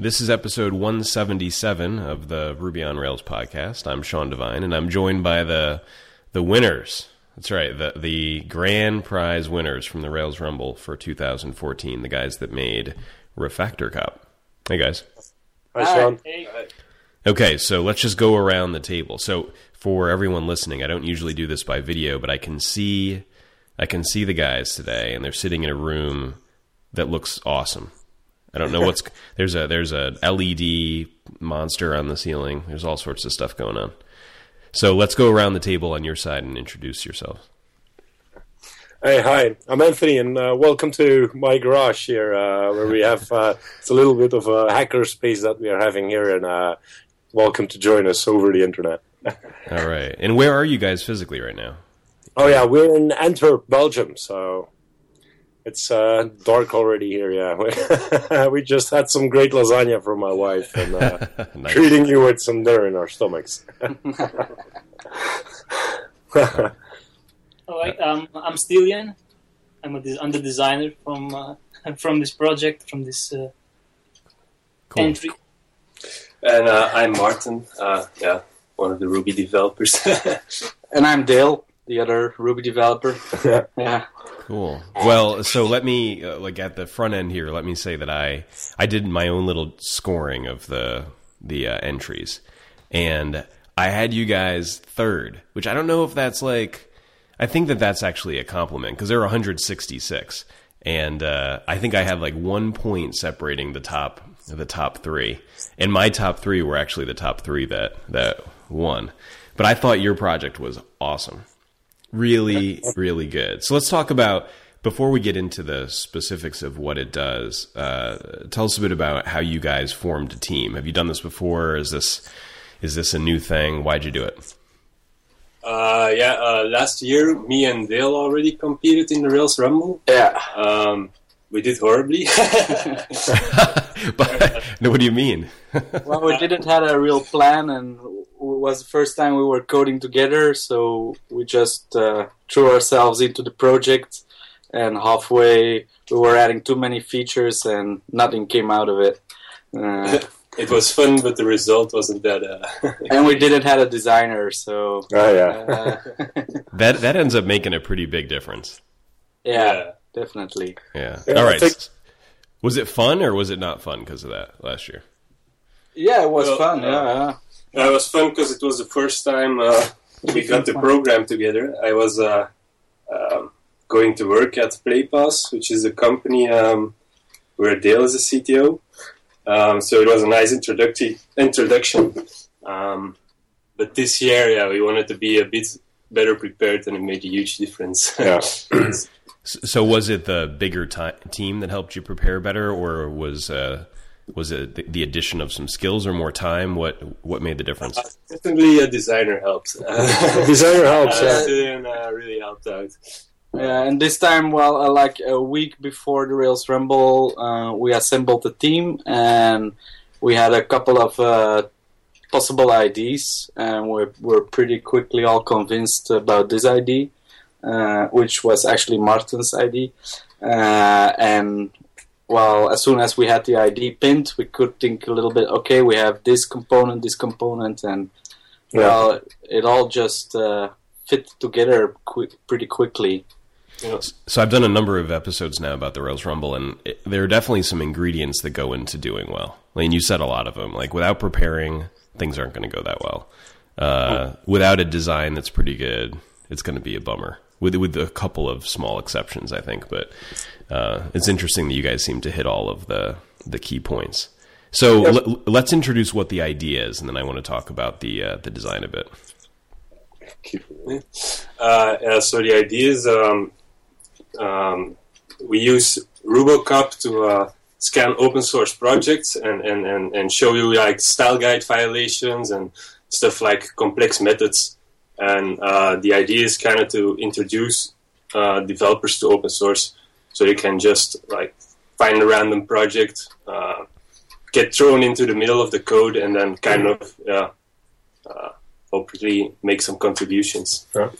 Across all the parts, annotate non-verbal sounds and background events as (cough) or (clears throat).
This is episode 177 of the Ruby on Rails podcast. I'm Sean Devine, and I'm joined by the the winners. That's right, the the grand prize winners from the Rails Rumble for 2014. The guys that made Refactor Cop. Hey guys. Hi, Sean. Okay, so let's just go around the table. So for everyone listening, I don't usually do this by video, but I can see I can see the guys today, and they're sitting in a room that looks awesome. I don't know what's (laughs) there's a there's a LED monster on the ceiling. There's all sorts of stuff going on. So let's go around the table on your side and introduce yourself. Hey, hi. I'm Anthony, and uh, welcome to my garage here, uh, where we have uh, it's a little bit of a hacker space that we are having here, and uh, welcome to join us over the internet. All right. And where are you guys physically right now? Oh yeah, we're in Antwerp, Belgium, so it's uh, dark already here. Yeah, (laughs) we just had some great lasagna from my wife, and uh, (laughs) Nice. treating you with some dinner in our stomachs. (laughs) All right, um, I'm Stilian. I'm a des- I'm the designer from uh, from this project, from this uh, Cool. entry. And uh, I'm Martin. Uh, yeah, one of the Ruby developers. And I'm Dale, the other Ruby developer. (laughs) yeah. Cool. Well, so let me uh, like at the front end here. Let me say that I I did my own little scoring of the the uh, entries, and I had you guys third, which I don't know if that's like. I think that that's actually a compliment because there are 166, and uh, I think I had like one point separating the top the top three, and my top three were actually the top three that that won. But I thought your project was awesome really really good so let's talk about before we get into the specifics of what it does uh, tell us a bit about how you guys formed a team have you done this before is this is this a new thing why'd you do it uh, yeah, uh, last year, me and Dale already competed in the Rails Rumble. Yeah. Um, we did horribly. (laughs) but no, what do you mean Well, we didn't have a real plan, and it was the first time we were coding together, so we just uh, threw ourselves into the project. And halfway, we were adding too many features, and nothing came out of it. Uh, (laughs) it was fun, but the result wasn't that. Uh, (laughs) and we didn't have a designer, so Oh yeah, uh, (laughs) that that ends up making a pretty big difference yeah, definitely. yeah, Yeah, all I was it fun or was it not fun because of that last year Yeah, it was Well, fun. uh, Yeah, yeah. It was fun because it was the first time uh, we got the program together. I was uh, um, going to work at PlayPass, which is a company um, where Dale is a CTO. Um, so it was a nice introductory introduction. Um, but this year, yeah, we wanted to be a bit better prepared, and it made a huge difference. (laughs) yeah. (clears throat) So was it the bigger ti team that helped you prepare better or was uh, was it the, the addition of some skills or more time what what made the difference Definitely, a designer helped. (laughs) Designer helps. Uh, Yeah. Cillian, uh, really helped out. Yeah, and this time, well, uh, like a week before the Rails Rumble, uh, we assembled the team and we had a couple of uh, possible IDs, and we're, we're pretty quickly all convinced about this ID, uh, which was actually Martin's ID. Uh, and well, as soon as we had the ID pinned, we could think a little bit. Okay, we have this component, this component, and Yeah. well, it all just uh, fit together quick, pretty quickly. so i've done a number of episodes now about the rails rumble and it, there are definitely some ingredients that go into doing well I mean, you said a lot of them like without preparing things aren't going to go that well uh, without a design that's pretty good it's going to be a bummer with with a couple of small exceptions i think but uh, it's interesting that you guys seem to hit all of the the key points. So l- let's introduce what the idea is and then i want to talk about the uh, the design a bit Uh, yeah, so the idea is um, um, we use RuboCop to uh, scan open source projects and, and, and, and show you like style guide violations and stuff like complex methods. And uh, the idea is kind of to introduce uh, developers to open source so you can just like find a random project, uh, get thrown into the middle of the code, and then kind of yeah, uh, hopefully make some contributions. Yeah.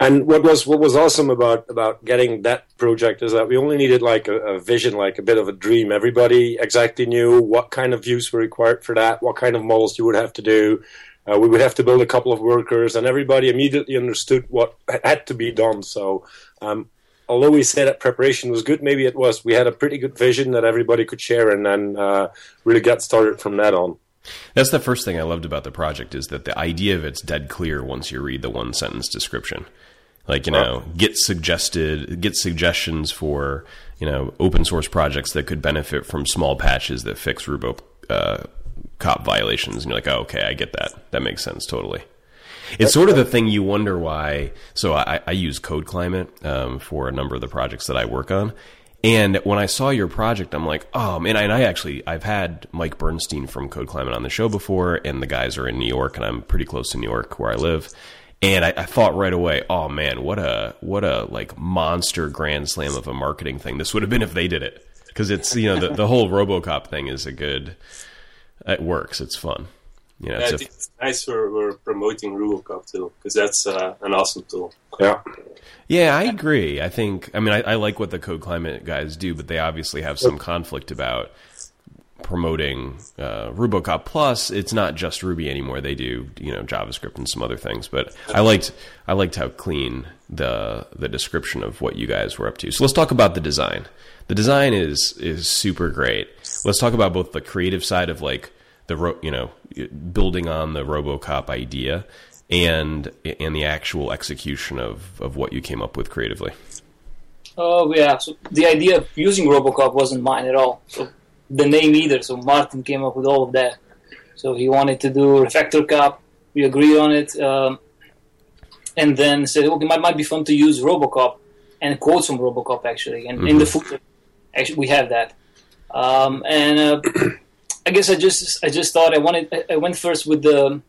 And what was what was awesome about about getting that project is that we only needed like a, a, vision, like a bit of a dream. Everybody exactly knew what kind of views were required for that, what kind of models you would have to do. Uh, we would have to build a couple of workers, and everybody immediately understood what had to be done. So, um, although we said that preparation was good, maybe it was. We had a pretty good vision that everybody could share, and then uh, really got started from that on. That's the first thing I loved about the project is that the idea of it's dead clear once you read the one sentence description. Like you know, get suggested, get suggestions for you know open source projects that could benefit from small patches that fix Rubo uh, cop violations, and you're like, oh, okay, I get that. That makes sense totally. It's sort of the thing you wonder why. So I, I use Code Climate um, for a number of the projects that I work on, and when I saw your project, I'm like, oh man! And I actually I've had Mike Bernstein from Code Climate on the show before, and the guys are in New York, and I'm pretty close to New York where I live. And I, I thought right away, oh man, what a what a like monster grand slam of a marketing thing this would have been if they did it, because it's you know the, the whole (laughs) RoboCop thing is a good. It works. It's fun. You know, yeah, it's, I think it's nice for, for promoting RuboCop too, because that's uh, an awesome tool. Yeah. Yeah, I agree. I think. I mean, I, I, like what the Code Climate guys do, but they obviously have some conflict about promoting uh, RuboCop. Plus, it's not just Ruby anymore. They do, you know, JavaScript and some other things. But I liked, I liked how clean the the description of what you guys were up to. So let's talk about the design. The design is is super great. Let's talk about both the creative side of like the you know building on the RoboCop idea and and the actual execution of, of what you came up with creatively? Oh yeah, so the idea of using RoboCop wasn't mine at all. So the name either. So Martin came up with all of that. So he wanted to do Refactor Cop. We agreed on it, um, and then said, "Okay, it might, might be fun to use RoboCop and quotes from RoboCop actually." And mm-hmm. in the mm-hmm. footer, actually, we have that. Um, and uh, I guess I just I just thought I wanted I went first with the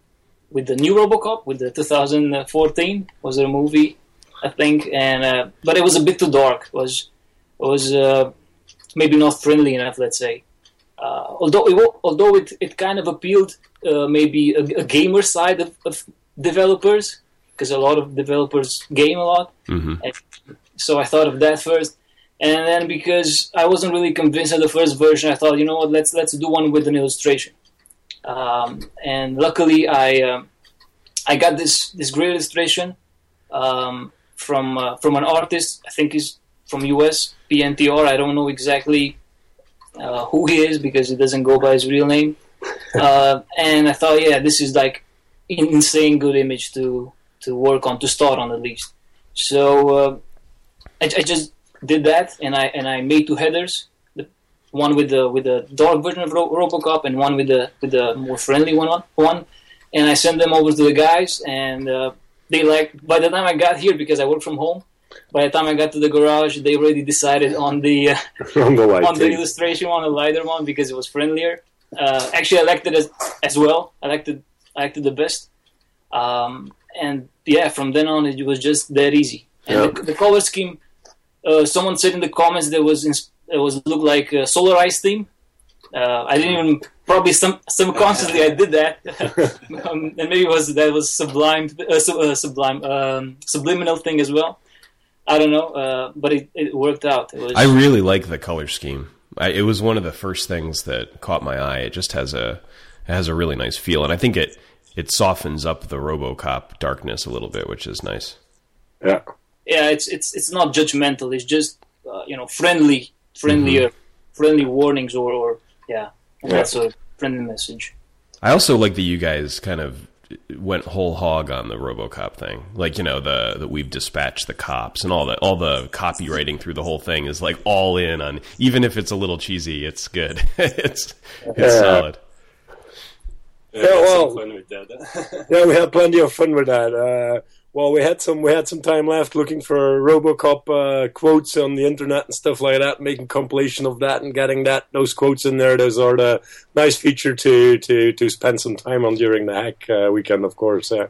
with the new RoboCop, with the 2014 was a movie, I think, and uh, but it was a bit too dark. It was it was uh, maybe not friendly enough, let's say. Uh, although it, although it, it kind of appealed uh, maybe a, a, gamer side of, of developers because a lot of developers game a lot. Mm-hmm. so I thought of that first, and then because I wasn't really convinced of the first version, I thought, you know what, let's let's do one with an illustration. Um, and luckily, I um, I got this this great illustration um, from uh, from an artist. I think he's from US PNTR. I don't know exactly uh, who he is because he doesn't go by his real name. (laughs) Uh, and I thought, yeah, this is like insane good image to to work on to start on at least. So uh, I, I just did that, and I and I made two headers the, one with the with the dark version of Ro- RoboCop and one with the with the more friendly one one, and I sent them over to the guys, and uh, they like. By the time I got here, because I work from home, by the time I got to the garage, they already decided on the uh, (laughs) on, the, on the illustration on the lighter one because it was friendlier. Uh, actually, I liked it as, as well. I liked it. I liked it the best. Um, and yeah, from then on, it was just that easy. And yeah. the, the, color scheme. Uh, someone said in the comments there was it was looked like a Ice theme. Uh, I didn't even probably some subconsciously I did that, (laughs) um, and maybe it was that was sublime, uh, sub, uh, sublime, um, subliminal thing as well. I don't know, uh, but it, it worked out. It was, I really like the color scheme. I, it was one of the first things that caught my eye. It just has a it has a really nice feel, and I think it it softens up the RoboCop darkness a little bit, which is nice. Yeah, yeah. It's it's it's not judgmental. It's just uh, you know friendly friendlier, mm-hmm. friendly warnings or, or yeah, yeah, that's a friendly message. I also like that you guys kind of went whole hog on the RoboCop thing. Like you know the that we've dispatched the cops and all the all the copywriting through the whole thing is like all in on. Even if it's a little cheesy, it's good. (laughs) it's it's yeah. solid. Yeah, yeah well, (laughs) yeah, we had plenty of fun with that. Uh, well, we had some we had some time left looking for RoboCop uh, quotes on the internet and stuff like that, making compilation of that and getting that those quotes in there. Those are the nice feature to to to spend some time on during the hack uh, weekend, of course. Uh,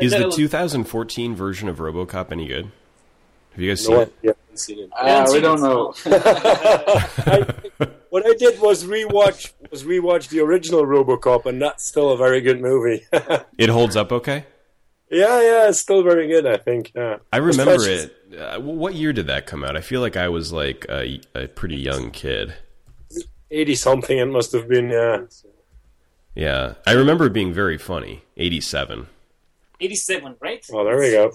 Is the 2014 version of RoboCop any good? Have you guys seen it? Yeah. Seen it. Uh, we don't know. I, (laughs) (laughs) what I did was rewatch was rewatch the original RoboCop, and that's still a very good movie. (laughs) it holds up okay. Yeah, yeah, it's still very good. I think. Yeah. I remember Especially- it. Uh, what year did that come out? I feel like I was like a, a pretty young kid. Eighty something. It must have been. Yeah. Yeah, I remember it being very funny. Eighty-seven. 87, right? Well, there we go.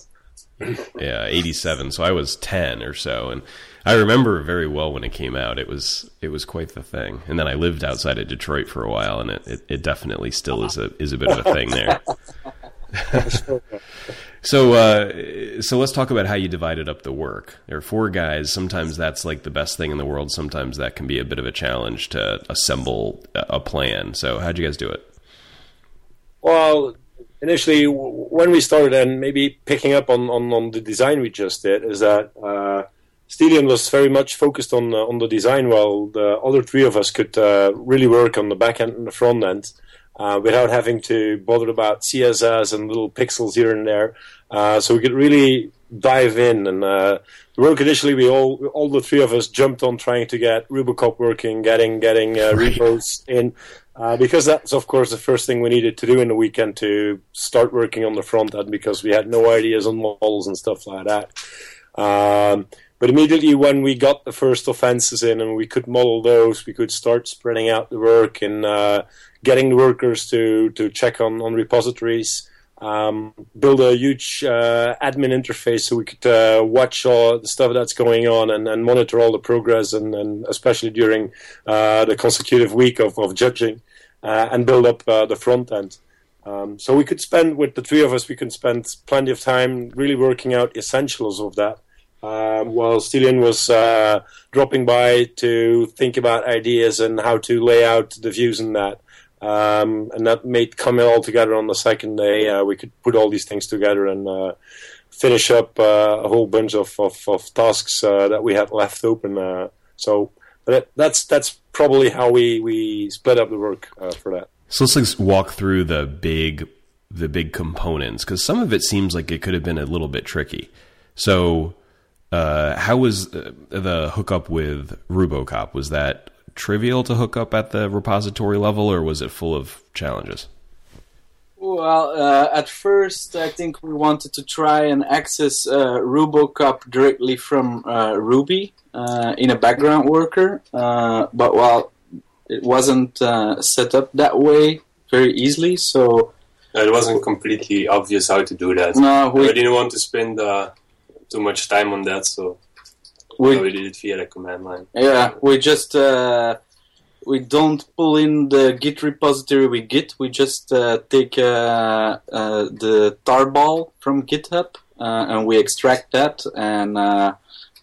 (laughs) Yeah, eighty-seven. So I was ten or so, and I remember very well when it came out. It was it was quite the thing. And then I lived outside of Detroit for a while, and it, it, it definitely still is a is a bit of a thing there. (laughs) (laughs) So, uh, so let's talk about how you divided up the work. There are four guys. Sometimes that's like the best thing in the world. Sometimes that can be a bit of a challenge to assemble a plan. So, how'd you guys do it? Well, initially, when we started, and maybe picking up on, on, on the design we just did, is that uh, was very much focused on uh, on the design, while the other three of us could uh, really work on the back end and the front end. Uh, without having to bother about CSS and little pixels here and there, uh, so we could really dive in. And uh, the work initially, we all all the three of us jumped on trying to get Rubocop working, getting getting uh, repos in, uh, because that's of course the first thing we needed to do in the weekend to start working on the front end because we had no ideas on models and stuff like that. Um, but immediately when we got the first offenses in and we could model those, we could start spreading out the work and uh, getting the workers to, to check on, on repositories, um, build a huge uh, admin interface so we could uh, watch all the stuff that's going on and, and monitor all the progress, and, and especially during uh, the consecutive week of, of judging, uh, and build up uh, the front end. Um, so we could spend with the three of us, we could spend plenty of time really working out essentials of that. Um, while Stelian was uh, dropping by to think about ideas and how to lay out the views in that. Um, and that made coming all together on the second day. Uh, we could put all these things together and uh, finish up uh, a whole bunch of, of, of tasks uh, that we had left open. Uh, so that, that's that's probably how we, we split up the work uh, for that. So let's like walk through the big the big components because some of it seems like it could have been a little bit tricky. So, uh, how was uh, the hookup with RuboCop? Was that trivial to hook up at the repository level, or was it full of challenges? Well, uh, at first, I think we wanted to try and access uh, RuboCop directly from uh, Ruby uh, in a background worker, uh, but well, it wasn't uh, set up that way very easily. So It wasn't completely obvious how to do that. no, I we didn't want to spend uh, too much time on that, so we we did it via the command line. Yeah, we just uh, we don't pull in the Git repository with Git. We just uh, take uh, uh, the tarball from GitHub uh, and we extract that and uh,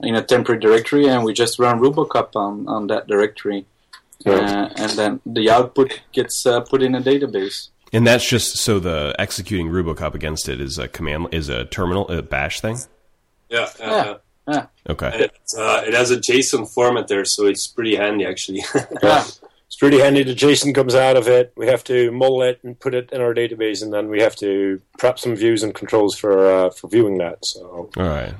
in a temporary directory, and we just run Rubocop on, on that directory, uh, and then the output gets uh, put in a database. And that's just so the executing RuboCop against it is a command is a terminal a bash thing. Yeah, Yeah. Yeah, Okay. and it, uh, it has a JSON format there, so it's pretty handy actually. (laughs) yeah. It's pretty handy. The JSON comes out of it. We have to model it and put it in our database, and then we have to prep some views and controls for uh, for viewing that. So All right.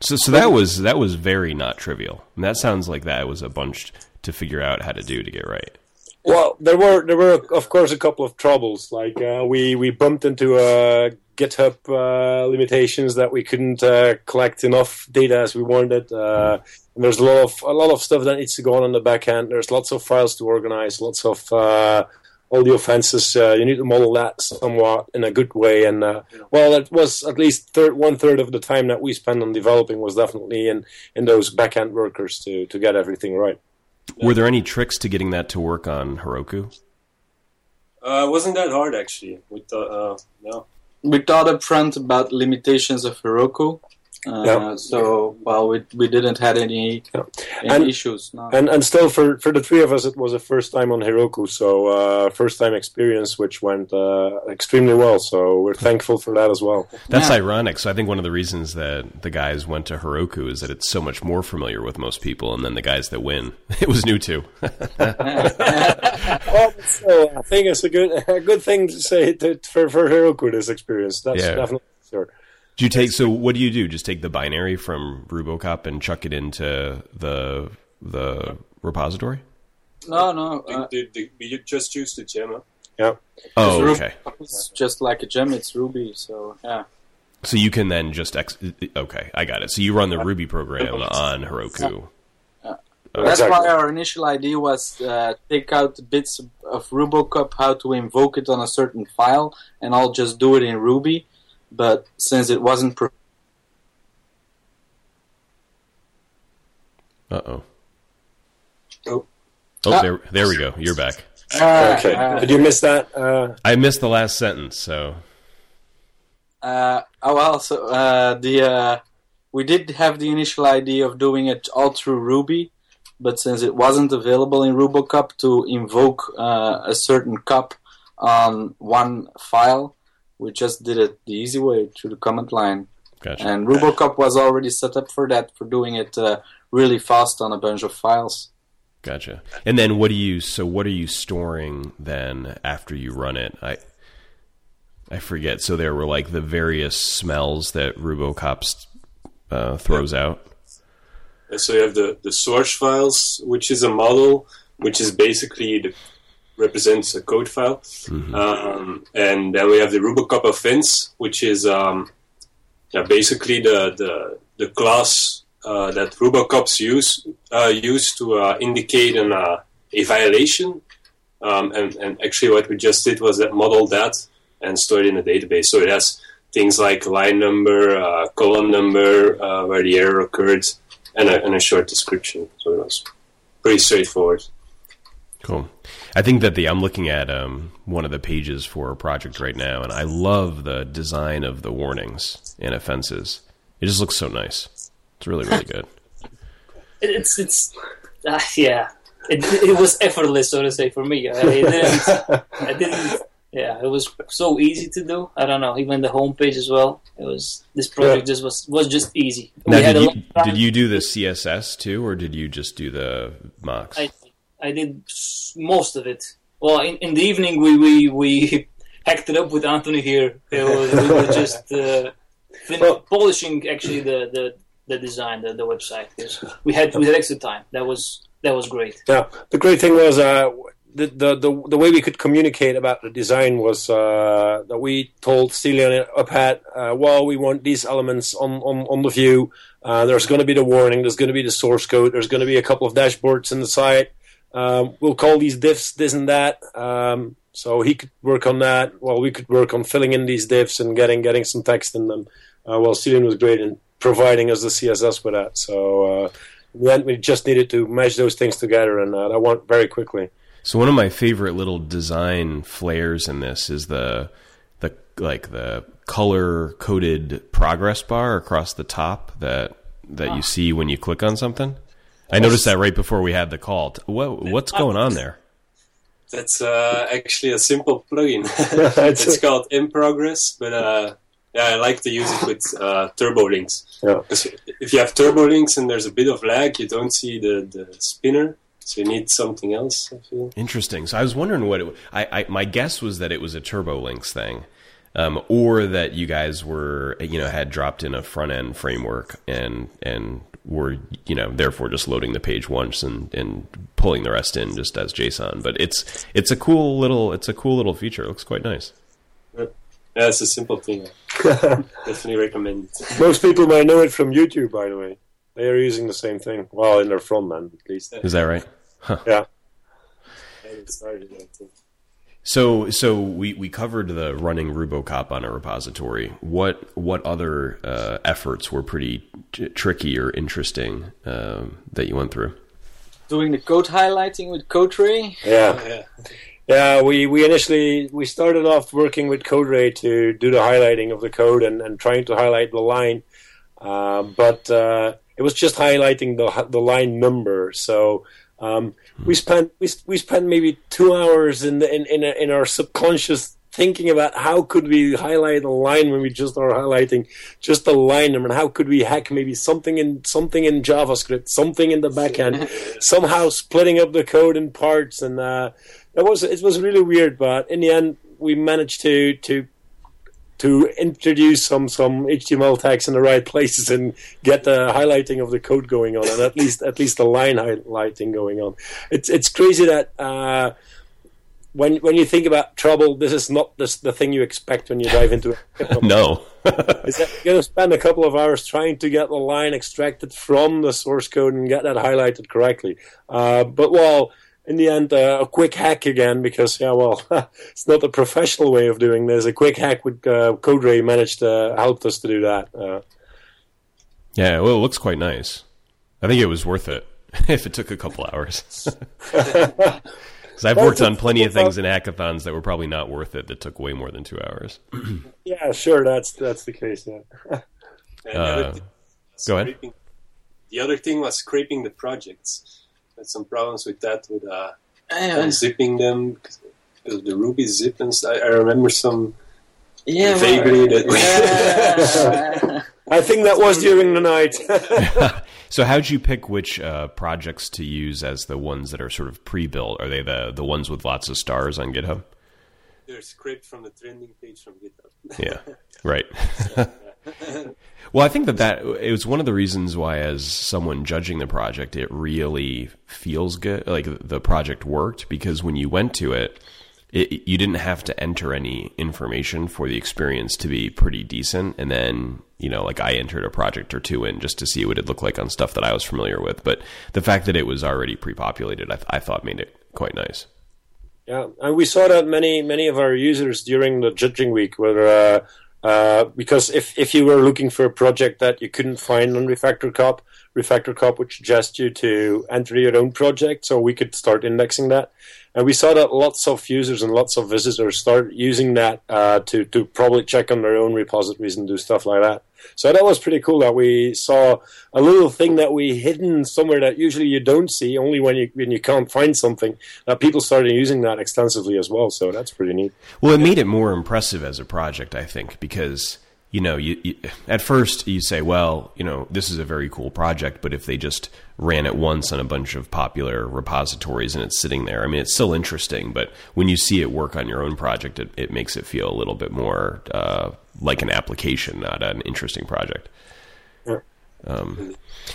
So so that was that was very not trivial. And that sounds like that was a bunch to figure out how to do to get right. Well, there were there were of course a couple of troubles. Like uh, we we bumped into uh, GitHub uh, limitations that we couldn't uh, collect enough data as we wanted. Uh, and there's a lot of a lot of stuff that needs to go on in the back end. There's lots of files to organize, lots of uh, all the offenses. Uh, you need to model that somewhat in a good way. And uh, well, it was at least third, one third of the time that we spent on developing was definitely in in those back end workers to to get everything right. Were there any tricks to getting that to work on Heroku? uh, wasn't that hard actually. With the uh, no. We thought up front about limitations of Heroku. Uh, Yeah. So, well, we we didn't had any, Yeah. any And- issues. No. And and still for for the three of us, it was a first time on Heroku, so uh, first time experience, which went uh, extremely well. So we're thankful for that as well. That's Yeah. ironic. So I think one of the reasons that the guys went to Heroku is that it's so much more familiar with most people, and then the guys that win, (laughs) it was new to. (laughs) Well, so I think it's a good a good thing to say to, for for Heroku this experience. That's Yeah. definitely sure. Do you take so? What do you do? Just take the binary from RuboCop and chuck it into the the repository? no, no. Uh, The, the, the, we just use the gem. huh? Yeah. Oh, okay. It's just like a gem. It's Ruby, so yeah. So you can then just ex- okay, I got it. So you run the Ruby program on Heroku. That's Exactly. why our initial idea was uh, take out bits of RuboCop, how to invoke it on a certain file, and I'll just do it in Ruby. But since it wasn't pro- Uh oh. Oh. Oh, Ah. there, there we go. You're back. Okay. uh, Did you miss that? Uh, I missed the last sentence, so Uh, oh well, so uh, the uh, we did have the initial idea of doing it all through Ruby, but since it wasn't available in RuboCop to invoke uh, a certain cop on one file, we just did it the easy way through the command line. gotcha. And RuboCop was already set up for that, for doing it uh, really fast on a bunch of files. Gotcha. And then what do you? So what are you storing then after you run it? I I forget. So there were like the various smells that RuboCop uh, throws out. Uh, So you have the, the source files, which is a model, which is basically the represents a code file, um, and then we have the Rubocop events, which is um, yeah, basically the the, the class uh, that Rubocops use uh, use to uh, indicate an, uh, a violation. Um, and, and actually, what we just did was that model that and store it in a database. So it has things like line number, uh, column number, uh, where the error occurred, and a, and a short description. So it was pretty straightforward. Cool. I think that the I'm looking at um, one of the pages for a project right now, and I love the design of the warnings and offenses. It just looks so nice. It's really really good. (laughs) It's it's uh, yeah. It, it was effortless, so to say, for me. I didn't, I didn't. Yeah, it was so easy to do. I don't know. Even the homepage as well. It was this project just was was just easy. Now, We had did a you, did you do the CSS too, or did you just do the mocks? I, I did most of it. Well, in, in the evening we, we, we (laughs) hacked it up with Anthony here. It was, we were (laughs) just uh, fin- Well- polishing actually the, the, the design, the, the website. we had we had extra time. That was that was great. Yeah, the great thing was uh, the, the the the way we could communicate about the design was uh, that we told Celion up at uh, well, we want these elements on on, on the view. Uh, there's going to be the warning. There's going to be the source code. There's going to be a couple of dashboards in the site. Um, we'll call these diffs this and that. Um, so he could work on that. Well, we could work on filling in these diffs and getting getting some text in them. Uh, well, Celion was great in providing us the CSS for that. So. Uh, in the end, we just needed to mesh those things together, and uh, that went very quickly. So one of my favorite little design flares in this is the the like the color coded progress bar across the top that that you see when you click on something. I noticed that right before we had the call. What what's going on there? That's uh, actually a simple plugin. (laughs) (laughs) It's- it's called NProgress, but uh, yeah, I like to use it with uh, turbo links. Yeah. If you have turbo links and there's a bit of lag, you don't see the, the spinner, so you need something else. I feel. Interesting. So I was wondering what it. I, I my guess was that it was a Turbo Links thing, um, or that you guys were you know had dropped in a front end framework and and were you know therefore just loading the page once and and pulling the rest in just as JSON. But it's it's a cool little it's a cool little feature. It looks quite nice. Yeah, it's a simple thing. (laughs) Definitely recommend it. Most people might know it from YouTube, by the way. They are using the same thing. Well, in their front end, at least. Is that right? Yeah. And started, I think. So so we, we covered the running RuboCop on a repository. What what other uh, efforts were pretty t- tricky or interesting um, that you went through? Doing the code highlighting with CodeRay. Yeah. (laughs) Yeah. Yeah, we, we initially we started off working with CodeRay to do the highlighting of the code and, and trying to highlight the line, uh, but uh, it was just highlighting the the line number. So um, we spent we, we spent maybe two hours in the in in, in our subconscious thinking about how could we highlight a line when we just are highlighting just a line number and how could we hack maybe something in something in JavaScript, something in the backend, (laughs) somehow splitting up the code in parts and. Uh, it was it was really weird, but in the end, we managed to to to introduce some some HTML tags in the right places and get the highlighting of the code going on, and at least at least the line highlighting going on. It's it's crazy that uh, when when you think about trouble, this is not this, the thing you expect when you dive into (laughs) it. no. is that you're going to spend a couple of hours trying to get the line extracted from the source code and get that highlighted correctly. Uh, but well, in the end, uh, a quick hack again because yeah, well, (laughs) it's not the professional way of doing this. A quick hack with uh, CodeRay managed to help us to do that. Uh, yeah, well, it looks quite nice. I think it was worth it (laughs) if it took a couple hours. (laughs) Because I've worked on plenty of things in hackathons that were probably not worth it that took way more than two hours. (clears throat) yeah, sure, that's that's the case. Yeah. Uh, go ahead. Scraping. The other thing was scraping the projects. Had some problems with that, with uh, unzipping them because the Ruby zip and stuff. I remember some Yeah, vaguely that. yeah. (laughs) I think that was during the night. (laughs) (laughs) So, how'd you pick which uh, projects to use as the ones that are sort of pre-built? Are they the the ones with lots of stars on GitHub? They're scraped from the trending page from GitHub. Yeah, right. (laughs) well, I think that that it was one of the reasons why, as someone judging the project, it really feels good, like the project worked, because when you went to it, it, you didn't have to enter any information for the experience to be pretty decent, and then you know, like I entered a project or two in just to see what it looked like on stuff that I was familiar with. But the fact that it was already pre-populated, I, I thought made it quite nice. Yeah, and we saw that many many of our users during the judging week were uh, uh, because if if you were looking for a project that you couldn't find on Refactor Cop, Refactor Cop would suggest you to enter your own project, so we could start indexing that. And we saw that lots of users and lots of visitors start using that uh, to to probably check on their own repositories and do stuff like that. So that was pretty cool that we saw a little thing that we hidden somewhere that usually you don't see, only when you when you can't find something. That people started using that extensively as well. So that's pretty neat. Well, it made it more impressive as a project, I think, because you know, you, you, at first you say, well, you know, this is a very cool project, but if they just ran it once on a bunch of popular repositories and it's sitting there, I mean, it's still interesting, but when you see it work on your own project, it, it makes it feel a little bit more uh, like an application, not an interesting project. Um,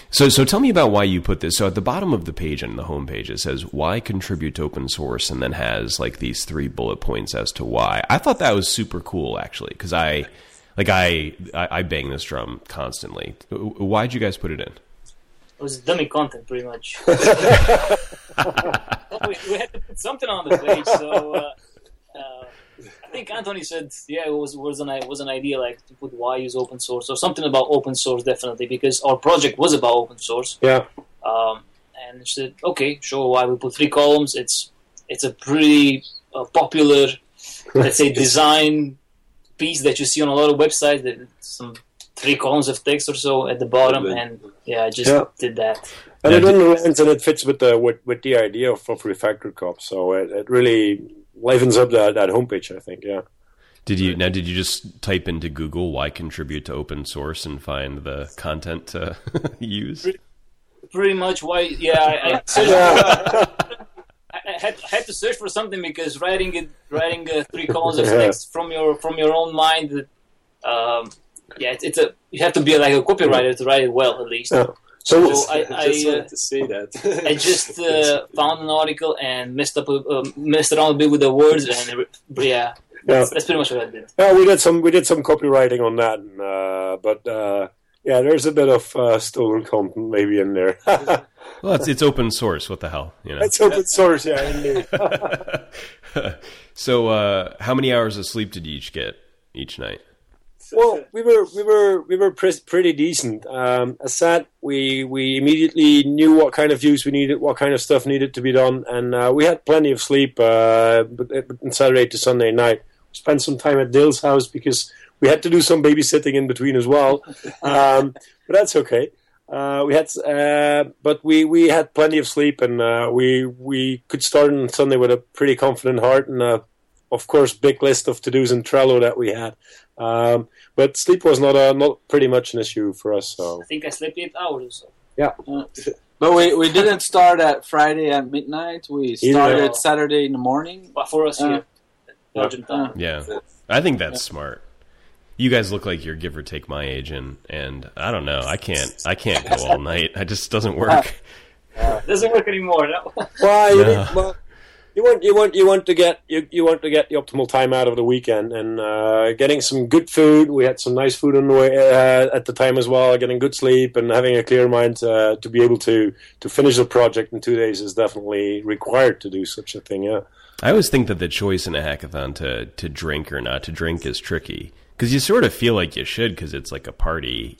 so, so tell me about why you put this. So, at the bottom of the page and the home page, it says "Why contribute to open source," and then has like these three bullet points as to why. I thought that was super cool, actually, because I like I, I, I bang this drum constantly. Why'd you guys put it in? It was dummy content, pretty much. (laughs) (laughs) we, we, had to put something on the page, so uh, uh, I think Anthony said, yeah, it was was an was an idea like to put why use open source or something about open source, definitely because our project was about open source. Yeah. Um, and she said, okay, sure. Why we put three columns? It's it's a pretty uh, popular, let's say, (laughs) design piece that you see on a lot of websites. That some three columns of text or so at the bottom, and yeah, I just Yeah. did that. And Yeah, it underlines and it fits with the with, with the idea of, of Refactor Cop. So it, it really livens up that, that homepage, I think. Yeah. Did you now? Did you just type into Google "why contribute to open source" and find the content to (laughs) use? Pretty much why, yeah. I, I, (laughs) searched- Yeah. I I had, I had to search for something because writing it, writing uh, three columns of (laughs) Yeah. text from your from your own mind. Um, yeah, it's, it's a you have to be like a copywriter to write it well at least. Yeah. So, So I, I, just uh, wanted to say that. I just uh, found an article and messed up, uh, messed around a bit with the words, and it- yeah, yeah. that's pretty much what I did. Yeah, we did some we did some copywriting on that, and, uh, but uh, yeah, there's a bit of uh, stolen content maybe in there. (laughs) Well, it's, it's open source. What the hell, you know? it's open source, yeah. Indeed. (laughs) so, uh, how many hours of sleep did you each get each night? (laughs) Well, we were we were we were pre- pretty decent. Um, as said, we we immediately knew what kind of views we needed, what kind of stuff needed to be done, and uh, we had plenty of sleep. Uh, but but Saturday to Sunday night, we spent some time at Dale's house because we had to do some babysitting in between as well. (laughs) Um, but that's okay. Uh, we had, uh, but we, we had plenty of sleep, and uh, we we could start on Sunday with a pretty confident heart, and uh, of course, big list of to dos in Trello that we had. Um, but sleep was not a, not pretty much an issue for us. So I think I slept eight hours or so. yeah, But we, we didn't start at Friday at midnight. We Either. started Saturday in the morning. But for us Uh, here, Belgian time. Yeah, I think that's smart. You guys look like you're give or take my age, and and I don't know. I can't I can't go all night. It just doesn't work. (laughs) Doesn't work anymore. No? (laughs) well, you need, well, you want you want you want to get you, you want to get the optimal time out of the weekend and uh, getting some good food. We had some nice food on the way uh, at the time as well. Getting good sleep and having a clear mind uh, to be able to to finish the project in two days is definitely required to do such a thing. Yeah. I always think that the choice in a hackathon to to drink or not to drink is tricky because you sort of feel like you should because it's like a party,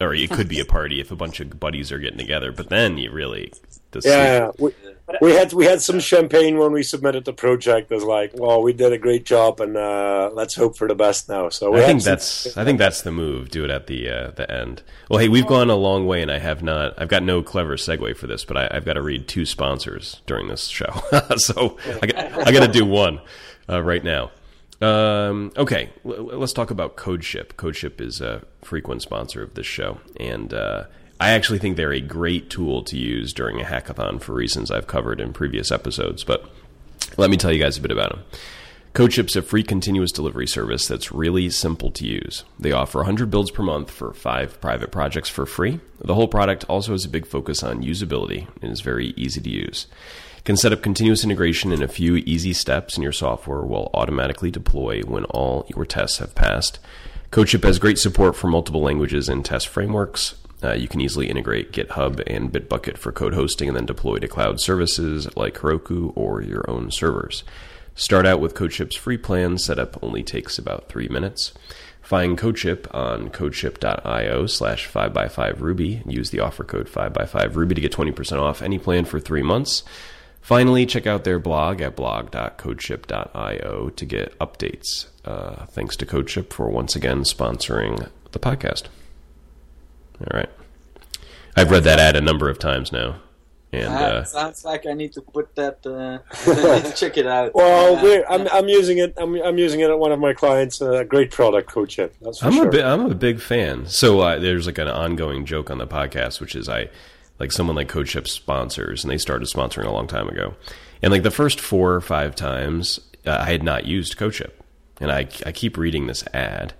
or it could be a party if a bunch of buddies are getting together. But then you really, the Yeah, we, we had we had some champagne when we submitted the project. As like, well, we did a great job, and uh, let's hope for the best now. So we I think that's I think that's the move. Do it at the uh, the end. Well, hey, we've gone a long way, and I have not. I've got no clever segue for this, but I, I've got to read two sponsors during this show, (laughs) so I got, I got to do one uh, right now. Um, okay, l- let's talk about CodeShip. CodeShip is a frequent sponsor of this show, and uh, I actually think they're a great tool to use during a hackathon for reasons I've covered in previous episodes. But let me tell you guys a bit about them. CodeShip's a free continuous delivery service that's really simple to use. They offer 100 builds per month for five private projects for free. The whole product also has a big focus on usability and is very easy to use. You can set up continuous integration in a few easy steps, and your software will automatically deploy when all your tests have passed. CodeShip has great support for multiple languages and test frameworks. Uh, you can easily integrate GitHub and Bitbucket for code hosting and then deploy to cloud services like Heroku or your own servers. Start out with CodeShip's free plan. Setup only takes about three minutes. Find CodeShip on codeship.io slash 5x5ruby. Use the offer code 5x5ruby to get 20% off any plan for three months. Finally, check out their blog at blog.codeship.io to get updates. Uh, thanks to CodeShip for once again sponsoring the podcast. All right. I've read that ad a number of times now. And uh, sounds like I need to put that. Uh, I need to check it out. (laughs) Well, Yeah. we're, I'm I'm using it. I'm I'm using it at one of my clients. A great product, CodeShip. That's for I'm sure. a big, I'm a big fan. So uh, there's like an ongoing joke on the podcast, which is I like someone like CodeShip sponsors, and they started sponsoring a long time ago. And like the first four or five times, uh, I had not used CodeShip, and I I keep reading this ad,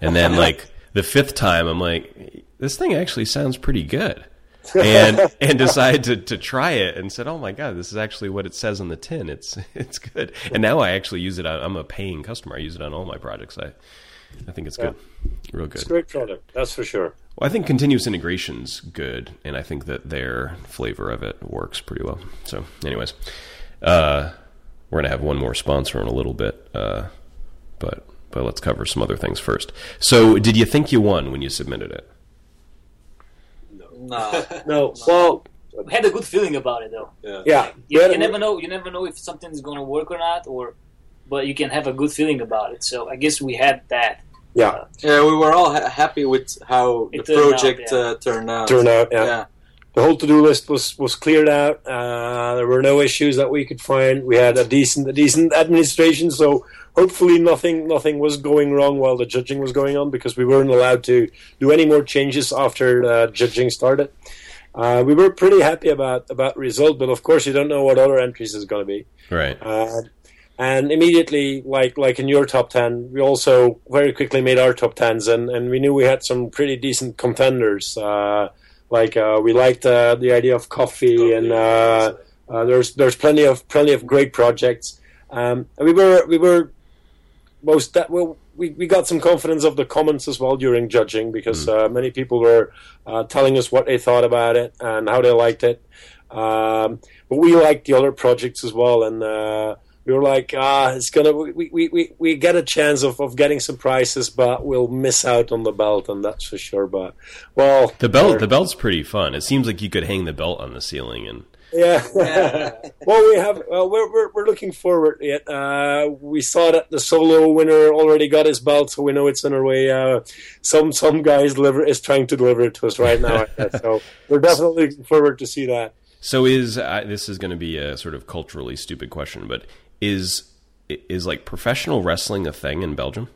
and then like the fifth time, I'm like, this thing actually sounds pretty good. (laughs) and and decided to, to try it and said, "Oh my god, this is actually what it says on the tin. It's (laughs) it's good." And now I actually use it. On, I'm a paying customer. I use it on all my projects. I I think it's good, real good. It's a great product. That's for sure. Well, I think continuous integration's good, and I think that their flavor of it works pretty well. So, anyways, uh, we're gonna have one more sponsor in a little bit, uh, but but let's cover some other things first. So, did you think you won when you submitted it? (laughs) No. No, well, We had a good feeling about it though. yeah. You, you never know. You never know if something's going to work or not, or but you can have a good feeling about it. So I guess we had that. Yeah, Yeah, we were all ha- happy with how It the turned out, project yeah. uh, turned out. turn out. Yeah. Yeah. the whole to-do list was was cleared out. Uh, there were no issues that we could find. We had a decent a decent administration, so hopefully nothing nothing was going wrong while the judging was going on because we weren't allowed to do any more changes after uh, judging started. Uh, we were pretty happy about about the result, but of course you don't know what other entries is going to be. Right. Uh, and immediately, like like in your top ten, we also very quickly made our top tens, and, and we knew we had some pretty decent contenders. Uh, like uh, we liked uh, the idea of coffee, and uh, uh, there's there's plenty of plenty of great projects. Um, and we were we were most that well, we we got some confidence of the comments as well during judging because uh, many people were uh, telling us what they thought about it and how they liked it. Um, but we liked the other projects as well, and uh, we were like, ah, it's gonna we, we, we, we get a chance of, of getting some prizes, but we'll miss out on the belt, and that's for sure. But well, The belt, the belt's pretty fun. It seems like you could hang the belt on the ceiling and yeah. Yeah. (laughs) well, we have. Well, we're we're, we're looking forward. to It. Uh, we saw that the solo winner already got his belt, so we know it's on our way. Uh, some some guys deliver is trying to deliver it to us right now. so we're definitely looking forward to see that. So is uh, this is going to be a sort of culturally stupid question, but is is like professional wrestling a thing in Belgium?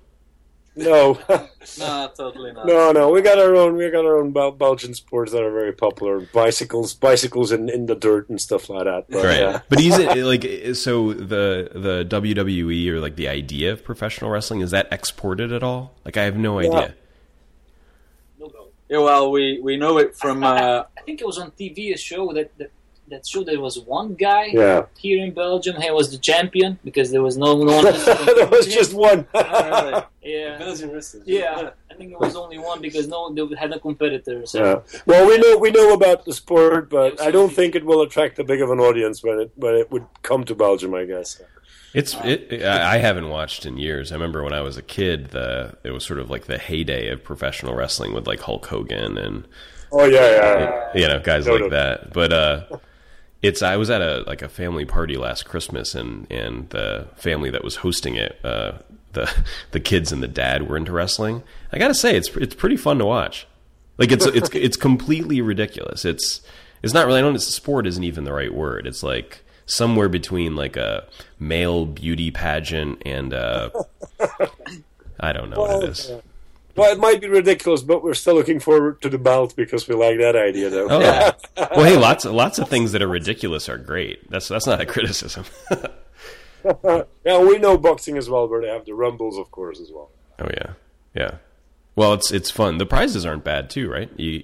No, (laughs) no, totally not. no, no. We got our own. We got our own Belgian sports that are very popular. Bicycles, bicycles in, in the dirt and stuff like that. But, Right. yeah. But is it (laughs) like so the the WWE or like the idea of professional wrestling is that exported at all? Like I have no Yeah. idea. Yeah, well, we, we know it from. I, Uh, I think it was on TV a show that, that that true. there was one guy Yeah, here in Belgium. He was the champion because there was no no one. (laughs) there was just one. (laughs) Oh, (laughs) Yeah. Belgian wrestlers. Yeah, I think it was only one because no, they had no competitor. So Yeah. Well, we know we know about the sport, but I don't think it will attract a big of an audience when it when it would come to Belgium. I guess. It's it, I I haven't watched in years. I remember when I was a kid, the it was sort of like the heyday of professional wrestling with like Hulk Hogan and Oh yeah, yeah. you know guys No, like no. that. But uh, it's I was at a like a family party last Christmas, and and the family that was hosting it, uh, the (laughs) the kids and the dad were into wrestling. I gotta say, it's it's pretty fun to watch. Like it's it's (laughs) it's completely ridiculous. It's it's not really. I don't. It's sport isn't even the right word. It's like somewhere between like a male beauty pageant and uh, (laughs) I don't know what it is. Well, it might be ridiculous, but we're still looking forward to the belt because we like that idea, though. Oh, yeah. (laughs) well, hey, lots lots of things that are ridiculous are great. That's that's not a criticism. (laughs) yeah, we know boxing as well, where they have the rumbles, of course, as well. oh yeah, yeah. Well, it's it's fun. The prizes aren't bad too, right? You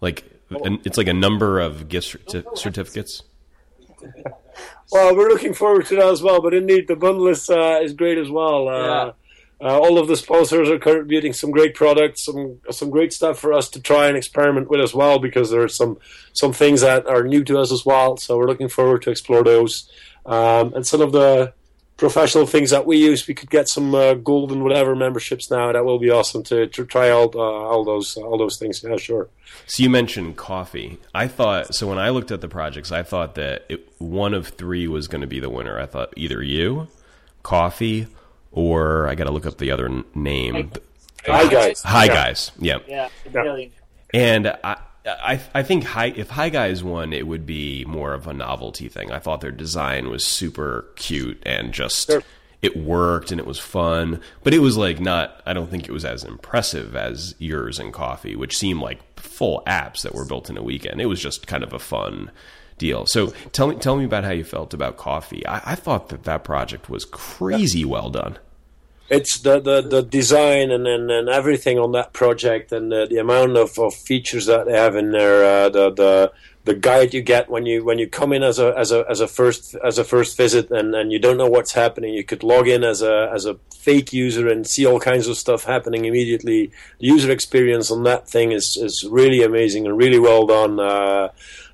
like an, it's like a number of gift certificates. Well, we're looking forward to that as well. But indeed, the bundle is uh, is great as well. Uh, uh, all of the sponsors are contributing some great products, some some great stuff for us to try and experiment with as well. Because there are some some things that are new to us as well. So we're looking forward to explore those. Um, and some of the professional things that we use, we could get some uh, gold and whatever memberships now. That will be awesome to, to try out uh, all those all those things. Yeah, sure. So you mentioned coffee. I thought so when I looked at the projects, I thought that it, one of three was going to be the winner. I thought either you, coffee, or I got to look up the other n- name. Hi guys. Hi Yeah. guys, yeah. yeah, Italian. And I, I, I think high, if High Guys won, it would be more of a novelty thing. I thought their design was super cute and just Sure. it worked and it was fun, but it was like not. I don't think it was as impressive as yours and Coffee, which seemed like full apps that were built in a weekend. It was just kind of a fun deal. So tell me, tell me about how you felt about Coffee. I, I thought that that project was crazy well done. it's the, the, the design and, and, and everything on that project and the, the amount of, of features that they have in there uh, the, the the guide you get when you when you come in as a as a as a first as a first visit and, and you don't know what's happening you could log in as a as a fake user and see all kinds of stuff happening immediately the user experience on that thing is is really amazing and really well done uh,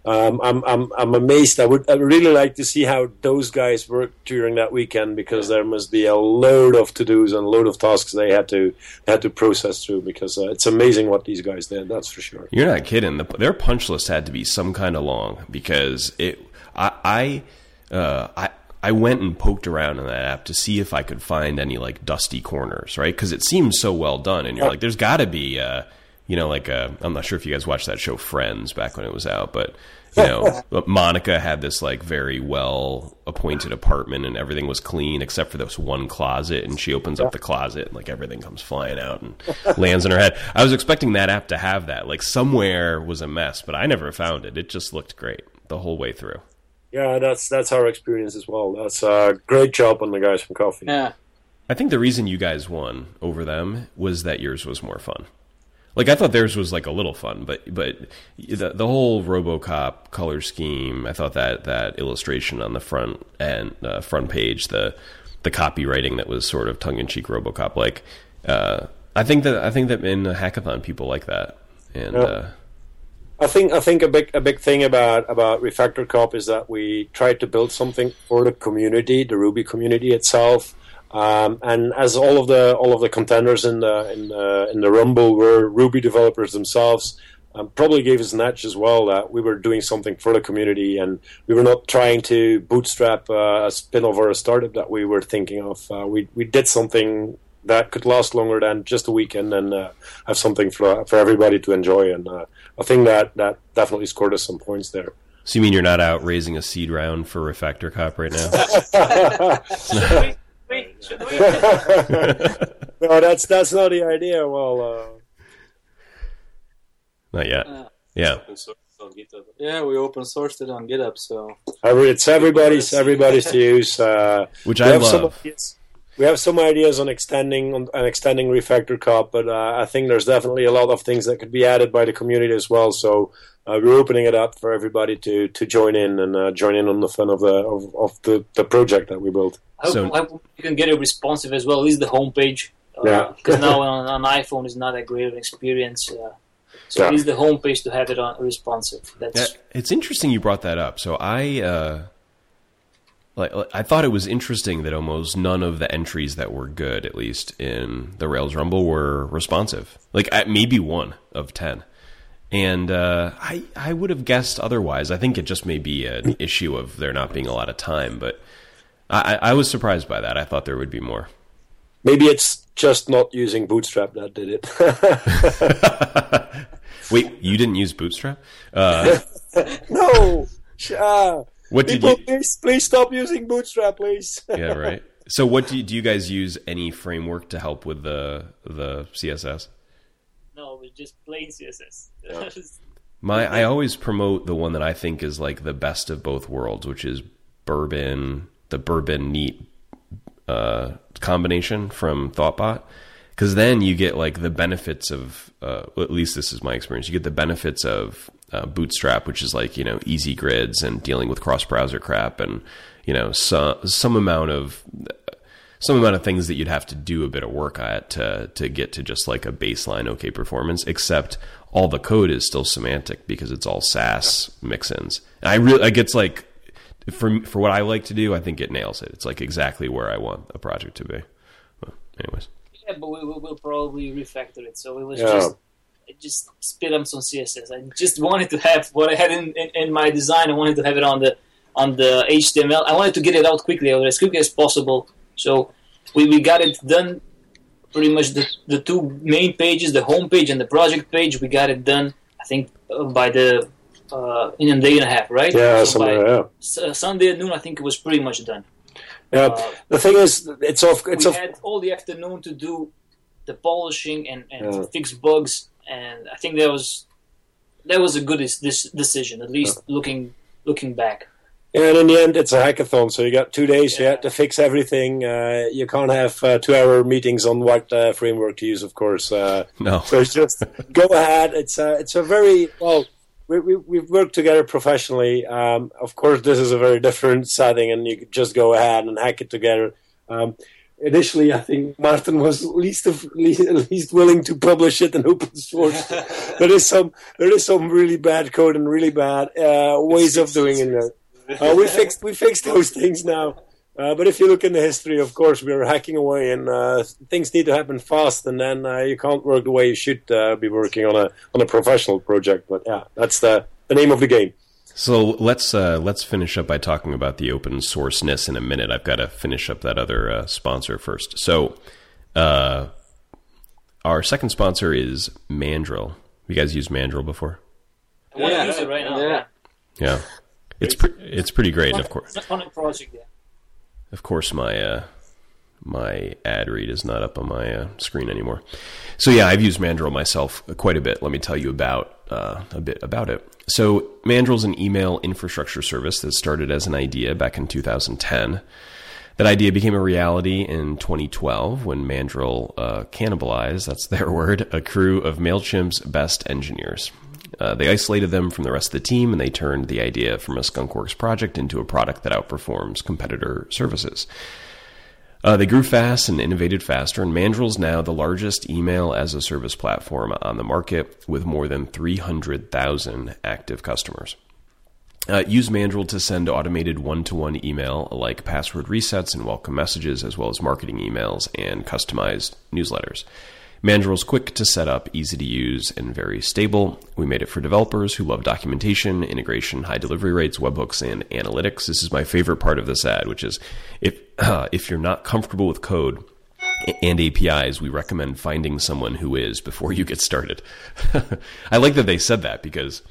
um, I'm, I'm I'm amazed. I would I really like to see how those guys worked during that weekend because there must be a load of to dos and a load of tasks they had to had to process through because uh, it's amazing what these guys did. That's for sure. You're not kidding. The, their punch list had to be some kind of long because it. I I, uh, I I went and poked around in that app to see if I could find any like dusty corners, right? Because it seems so well done, and you're like, there's got to be, uh, you know, like uh, I'm not sure if you guys watched that show Friends back when it was out, but (laughs) you know, Monica had this like very well appointed apartment, and everything was clean except for this one closet, and she opens up the closet, and like everything comes flying out and (laughs) lands in her head. I was expecting that app to have that, like somewhere was a mess, but I never found it. It just looked great the whole way through. Yeah, that's that's our experience as well. That's a uh, great job on the guys from Coffee. Yeah. I think the reason you guys won over them was that yours was more fun. Like I thought theirs was like a little fun, but but the the whole RoboCop color scheme, I thought that that illustration on the front and uh, front page, the the copywriting that was sort of tongue in cheek RoboCop, like uh, I think that I think that in a hackathon people like that, and Yeah. uh, I think I think a big a big thing about about Refactor Cop is that we tried to build something for the community, the Ruby community itself. Um, and as all of the all of the contenders in the in the, in the Rumble were Ruby developers themselves, um, probably gave us an edge as well that we were doing something for the community and we were not trying to bootstrap uh, a spin-off or a startup that we were thinking of. Uh, we we did something that could last longer than just a weekend and uh, have something for for everybody to enjoy. And uh, I think that that definitely scored us some points there. so you mean you're not out raising a seed round for Refactor Cop right now? (laughs) Should we? we? Should we? no, that's that's not the idea. Well, uh, not yet. Uh, Yeah. Open source on GitHub. Yeah, we open sourced it on GitHub, so every, it's everybody's everybody's to use. Uh, Which we I have some love. ideas. we have some ideas on extending on, on extending Refactor Cop, but uh, I think there's definitely a lot of things that could be added by the community as well. So uh, we're opening it up for everybody to, to join in and uh, join in on the fun of the of, of the, the project that we built. I hope, So- I hope you can get it responsive as well. At least the homepage. Uh, Yeah. Because now on, an iPhone is not a great experience. Uh, so Yeah. at least the homepage to have it on responsive. That's Yeah, it's interesting you brought that up. So I, uh, like, I thought it was interesting that almost none of the entries that were good, at least in the Rails Rumble, were responsive. Like maybe one of ten, and uh, I I would have guessed otherwise. I think it just may be an issue of there not being a lot of time, but I, I I was surprised by that. I thought there would be more. Maybe it's just not using Bootstrap that did it. (laughs) Wait, you didn't use Bootstrap? Uh, (laughs) no. Ah, what did people, you? please, please stop using Bootstrap, please. (laughs) yeah, right. So, what do you, do you guys use any framework to help with the the CSS? no, it's just plain CSS. My, I always promote the one that I think is like the best of both worlds, which is Bourbon, the Bourbon Neat uh, combination from Thoughtbot, because then you get like the benefits of, uh, at least this is my experience. You get the benefits of uh, Bootstrap, which is like you know easy grids and dealing with cross browser crap, and you know some some amount of some amount of things that you'd have to do a bit of work at to to get to just like a baseline okay performance. Except all the code is still semantic because it's all Sass mix-ins. And I really like it's like for for what I like to do, I think it nails it. It's like exactly where I want a project to be. Well, anyways, yeah, but we will we'll probably refactor it. So it was Yeah. just it just spit up some CSS. I just wanted to have what I had in, in, in my design. I wanted to have it on the on the HTML. I wanted to get it out quickly, or as quickly as possible. So we, we got it done. Pretty much the the two main pages, the home page and the project page. We got it done. I think uh, by the uh, in a day and a half, right? Yeah, So by yeah. S- uh, Sunday at noon, I think it was pretty much done. Yeah. Uh, the thing is, it's off. It's we off. had all the afternoon to do the polishing and, and Yeah. fix bugs, and I think that was that was a good is- this decision, at least looking looking back. Yeah, and in the end, it's a hackathon, so you got two days. You Yeah. have to fix everything. Uh, you can't have uh, two-hour meetings on what uh, framework to use, of course. Uh, no, so it's just go ahead. It's a, it's a very well. We, we, we've worked together professionally. Um, of course, this is a very different setting, and you could just go ahead and hack it together. Um, initially, I think Martin was least of least, (laughs) least willing to publish it in open source. (laughs) there is some there is some really bad code and really bad uh, ways of doing it. Uh, we fixed we fixed those things now. Uh, but if you look in the history, of course, we are hacking away, and uh, things need to happen fast, and then uh, you can't work the way you should uh, be working on a on a professional project. But yeah, that's the the name of the game. So let's uh, let's finish up by talking about the open sourceness in a minute. I've got to finish up that other uh, sponsor first. So, uh, our second sponsor is Mandrill. You guys used Mandrill before? I want Yeah. to use it right now. Yeah. Yeah, it's pre- it's pretty great. And of course, On a project, yeah. Of course, my uh, my ad read is not up on my uh, screen anymore. So yeah, I've used Mandrill myself quite a bit. Let me tell you about uh, a bit about it. So Mandrill is an email infrastructure service that started as an idea back in 2010. That idea became a reality in 2012 when Mandrill uh, cannibalized, that's their (laughs) word, a crew of MailChimp's best engineers. Uh, they isolated them from the rest of the team and they turned the idea from a Skunkworks project into a product that outperforms competitor services. Uh, they grew fast and innovated faster, and Mandrill's now the largest email as a service platform on the market with more than 300,000 active customers. Uh, use Mandrill to send automated one to one email like password resets and welcome messages, as well as marketing emails and customized newsletters. Mandrill's quick to set up, easy to use, and very stable. We made it for developers who love documentation, integration, high delivery rates, webhooks, and analytics. This is my favorite part of this ad, which is if uh, (clears throat) if you're not comfortable with code and APIs, we recommend finding someone who is before you get started. (laughs) I like that they said that because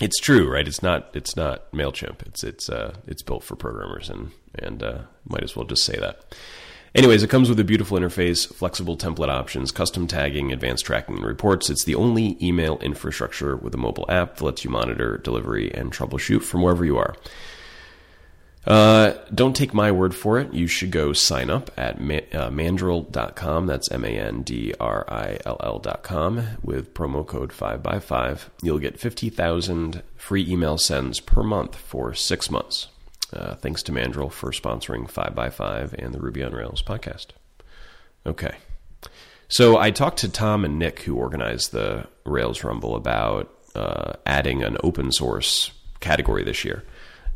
it's true, right? It's not it's not Mailchimp. It's it's uh, it's built for programmers, and and uh, might as well just say that. Anyways, it comes with a beautiful interface, flexible template options, custom tagging, advanced tracking, and reports. It's the only email infrastructure with a mobile app that lets you monitor delivery and troubleshoot from wherever you are. Uh, don't take my word for it. You should go sign up at ma- uh, mandrill.com. That's M A N D R I L L.com with promo code 5x5. You'll get 50,000 free email sends per month for six months. Uh, thanks to Mandrill for sponsoring 5x5 and the Ruby on Rails podcast. Okay. So I talked to Tom and Nick, who organized the Rails Rumble, about uh, adding an open source category this year.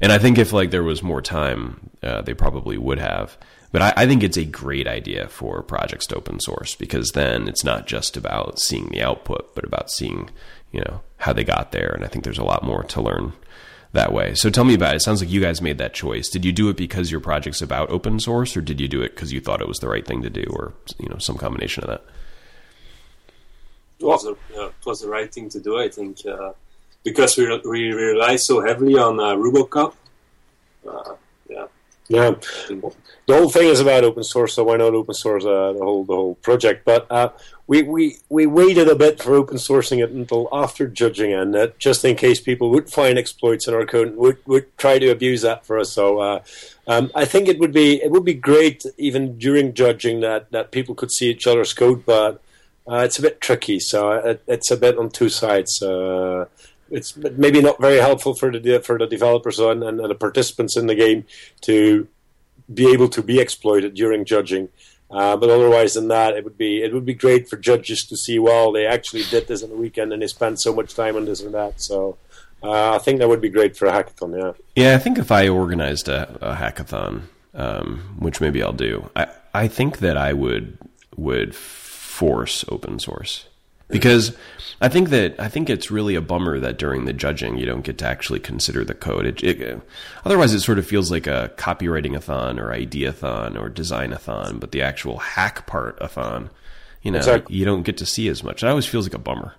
And I think if like there was more time, uh, they probably would have. But I, I, think it's a great idea for projects to open source because then it's not just about seeing the output, but about seeing you know how they got there. And I think there's a lot more to learn that way. So tell me about it. It sounds like you guys made that choice. Did you do it because your project's about open source, or did you do it because you thought it was the right thing to do, or you know some combination of that? It was, a, uh, it was the right thing to do, I think, uh, because we, we rely so heavily on uh, RuboCop. Uh, yeah. Yeah, the whole thing is about open source, so why not open source uh, the whole the whole project? But uh, we, we we waited a bit for open sourcing it until after judging and it, just in case people would find exploits in our code and would would try to abuse that for us. So uh, um, I think it would be it would be great even during judging that that people could see each other's code, but uh, it's a bit tricky. So it, it's a bit on two sides. It's maybe not very helpful for the for the developers and, and, the participants in the game to be able to be exploited during judging. Uh, but otherwise than that, it would be it would be great for judges to see. Well, they actually did this on the weekend and they spent so much time on this and that. So uh, I think that would be great for a hackathon. Yeah. Yeah, I think if I organized a, a hackathon, um, which maybe I'll do, I I think that I would would force open source because I think that I think it's really a bummer that during the judging you don't get to actually consider the code. It, it, otherwise, it sort of feels like a copywriting a thon or ideathon or design a thon, but the actual hack part a thon, you know, exactly. you don't get to see as much. It always feels like a bummer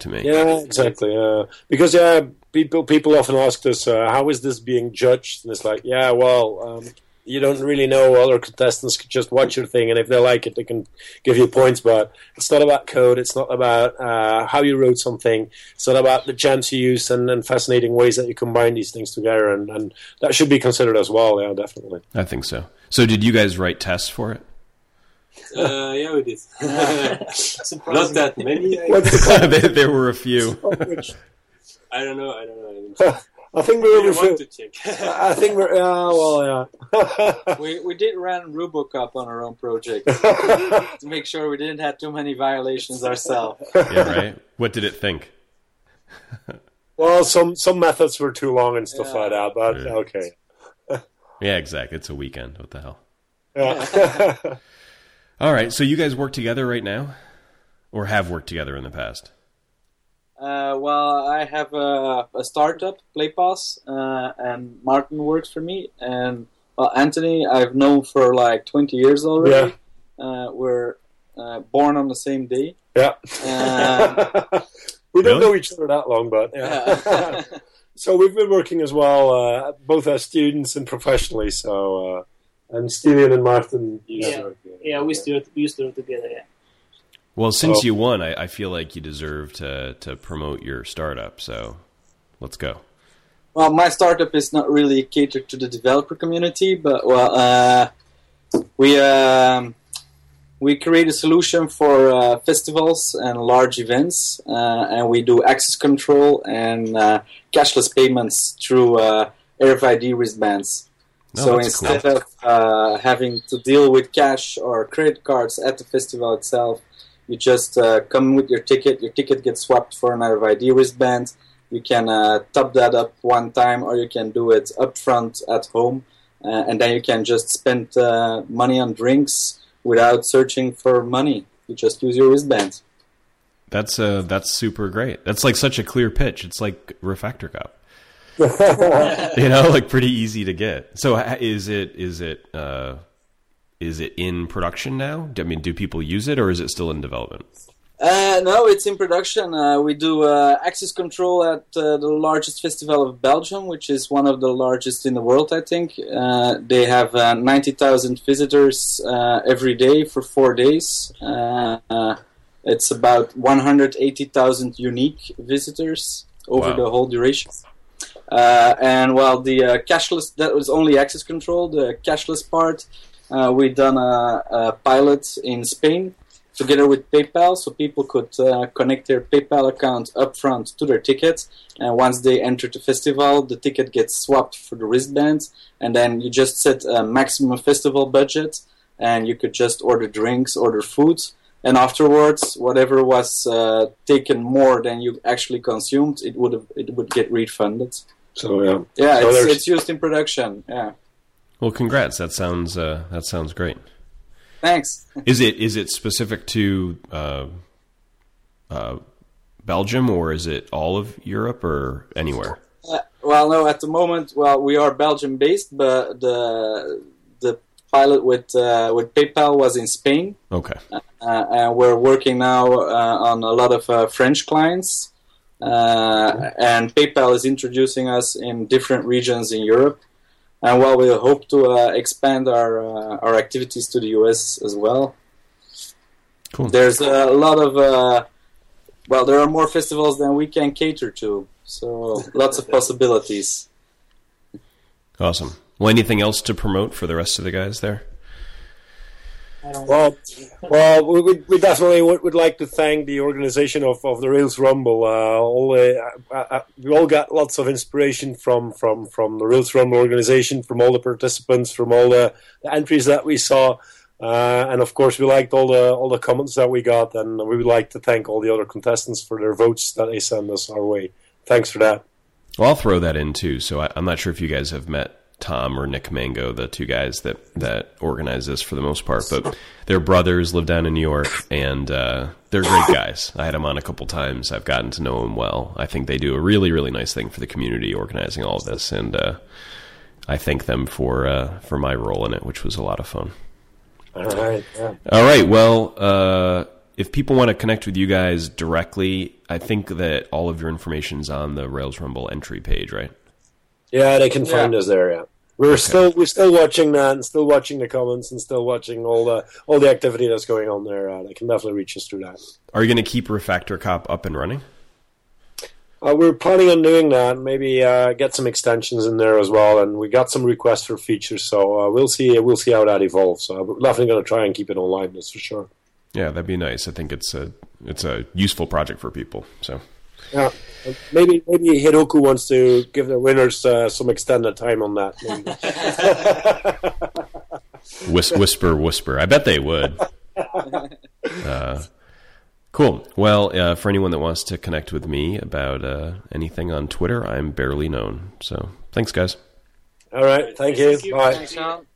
to me. Yeah, exactly. Uh, because yeah, people people often ask us, uh, how is this being judged? And it's like, yeah, well, um, you don't really know. Other contestants could just watch your thing, and if they like it, they can give you points. But it's not about code. It's not about uh, how you wrote something. It's not about the gems you use and, and fascinating ways that you combine these things together. And, and, that should be considered as well. Yeah, definitely. I think so. So, did you guys write tests for it? Uh, yeah, we did. (laughs) not that many. (laughs) there, there were a few. I don't know. I don't know. (laughs) I think we were. Refer- I think we're. Uh, well, yeah. (laughs) we we did run RuboCop on our own project (laughs) to make sure we didn't have too many violations ourselves. yeah, right. What did it think? (laughs) well, some some methods were too long and stuff yeah. like that, but yeah. okay. yeah, exactly. It's a weekend. What the hell? Yeah. All right. So you guys work together right now, or have worked together in the past? Uh, well, I have a, a startup, PlayPass, uh, and Martin works for me. And well, Anthony, I've known for like 20 years already. Yeah. Uh, we're uh, born on the same day. Yeah. (laughs) we don't really? know each other that long, but yeah. yeah. (laughs) (laughs) so we've been working as well, uh, both as students and professionally. So, uh, and Steven and Martin, yeah, yeah, we still we used to work together. Yeah. Well, since oh. you won, I, I, feel like you deserve to to promote your startup. So, let's go. Well, my startup is not really catered to the developer community, but well, uh, we um, we create a solution for uh, festivals and large events, uh, and we do access control and uh, cashless payments through uh, RFID wristbands. so instead cool. of uh, having to deal with cash or credit cards at the festival itself, you just uh, come with your ticket. Your ticket gets swapped for an RFID wristband. You can uh, top that up one time, or you can do it upfront at home, uh, and then you can just spend uh, money on drinks without searching for money. You just use your wristband. That's uh, that's super great. That's like such a clear pitch. It's like Refactor Cop. (laughs) you know, like pretty easy to get. So is it is it uh, is it in production now? I mean, do people use it, or is it still in development? Uh, no, it's in production. Uh, we do uh, access control at uh, the largest festival of Belgium, which is one of the largest in the world, I think. Uh, they have uh, 90,000 visitors every day for four days. it's about 180,000 unique visitors over wow. the whole duration. Uh, and while the uh, cashless, that was only access control, the cashless part, uh, we done a, a pilot in Spain together with PayPal, so people could uh, connect their PayPal account upfront to their ticket. And once they enter the festival, the ticket gets swapped for the wristband, and then you just set a maximum festival budget, and you could just order drinks, order food, and afterwards, whatever was uh, taken more than you actually consumed, it would it would get refunded. So yeah, Yeah, So it's, it's used in production. Yeah, Well, congrats. That sounds uh, that sounds great. thanks. (laughs) Is it is it specific to uh, uh, Belgium or is it all of Europe or anywhere? Uh, well, no, at the moment, well, we are Belgium based, but the the pilot with uh, with PayPal was in Spain, Okay. uh, and we're working now uh, on a lot of uh, French clients. Uh, and PayPal is introducing us in different regions in Europe, and while we hope to uh, expand our uh, our activities to the US as well. Cool. There's a lot of uh, well, there are more festivals than we can cater to, so lots of possibilities. Awesome. Well, anything else to promote for the rest of the guys there? I don't Well, well, we, we, we definitely would, would like to thank the organization of, of the Rails Rumble. Uh, all the, uh, uh, we all got lots of inspiration from, from, from the Rails Rumble organization, from all the participants, from all the, the entries that we saw, uh, and of course we liked all the all the comments that we got, and we would like to thank all the other contestants for their votes that they send us our way. Thanks for that. Well, I'll throw that in too. So I, I'm not sure if you guys have met Tom or Nick Mango, the two guys that that organize this for the most part, but they're brothers, live down in New York, and uh, they're great guys. I had them on a couple times. I've gotten to know them well. I think they do a really, really nice thing for the community, organizing all of this, and uh, I thank them for uh, for my role in it, which was a lot of fun. All right. Yeah. All right. Well, uh, if people want to connect with you guys directly, I think that all of your information is on the Rails Rumble entry page, right? Yeah, they can Yeah. find us there. Yeah, we're still we're still watching that, and still watching the comments, and still watching all the all the activity that's going on there. Uh, they can definitely reach us through that. Are you going to keep Refactor Cop up and running? Uh, we're planning on doing that. Maybe uh, get some extensions in there as well, and we got some requests for features. So uh, we'll see. We'll see how that evolves. So we're definitely going to try and keep it online. That's for sure. Yeah, that'd be nice. I think it's a it's a useful project for people. So Yeah, maybe maybe Heroku wants to give the winners uh, some extended time on that. maybe. (laughs) Whis- whisper, whisper. I bet they would. (laughs) Uh, cool. Well, uh, for anyone that wants to connect with me about uh, anything on Twitter, I'm barelyknown. So thanks, guys. All right, thank you. Thank you. Bye. Thanks, Sean.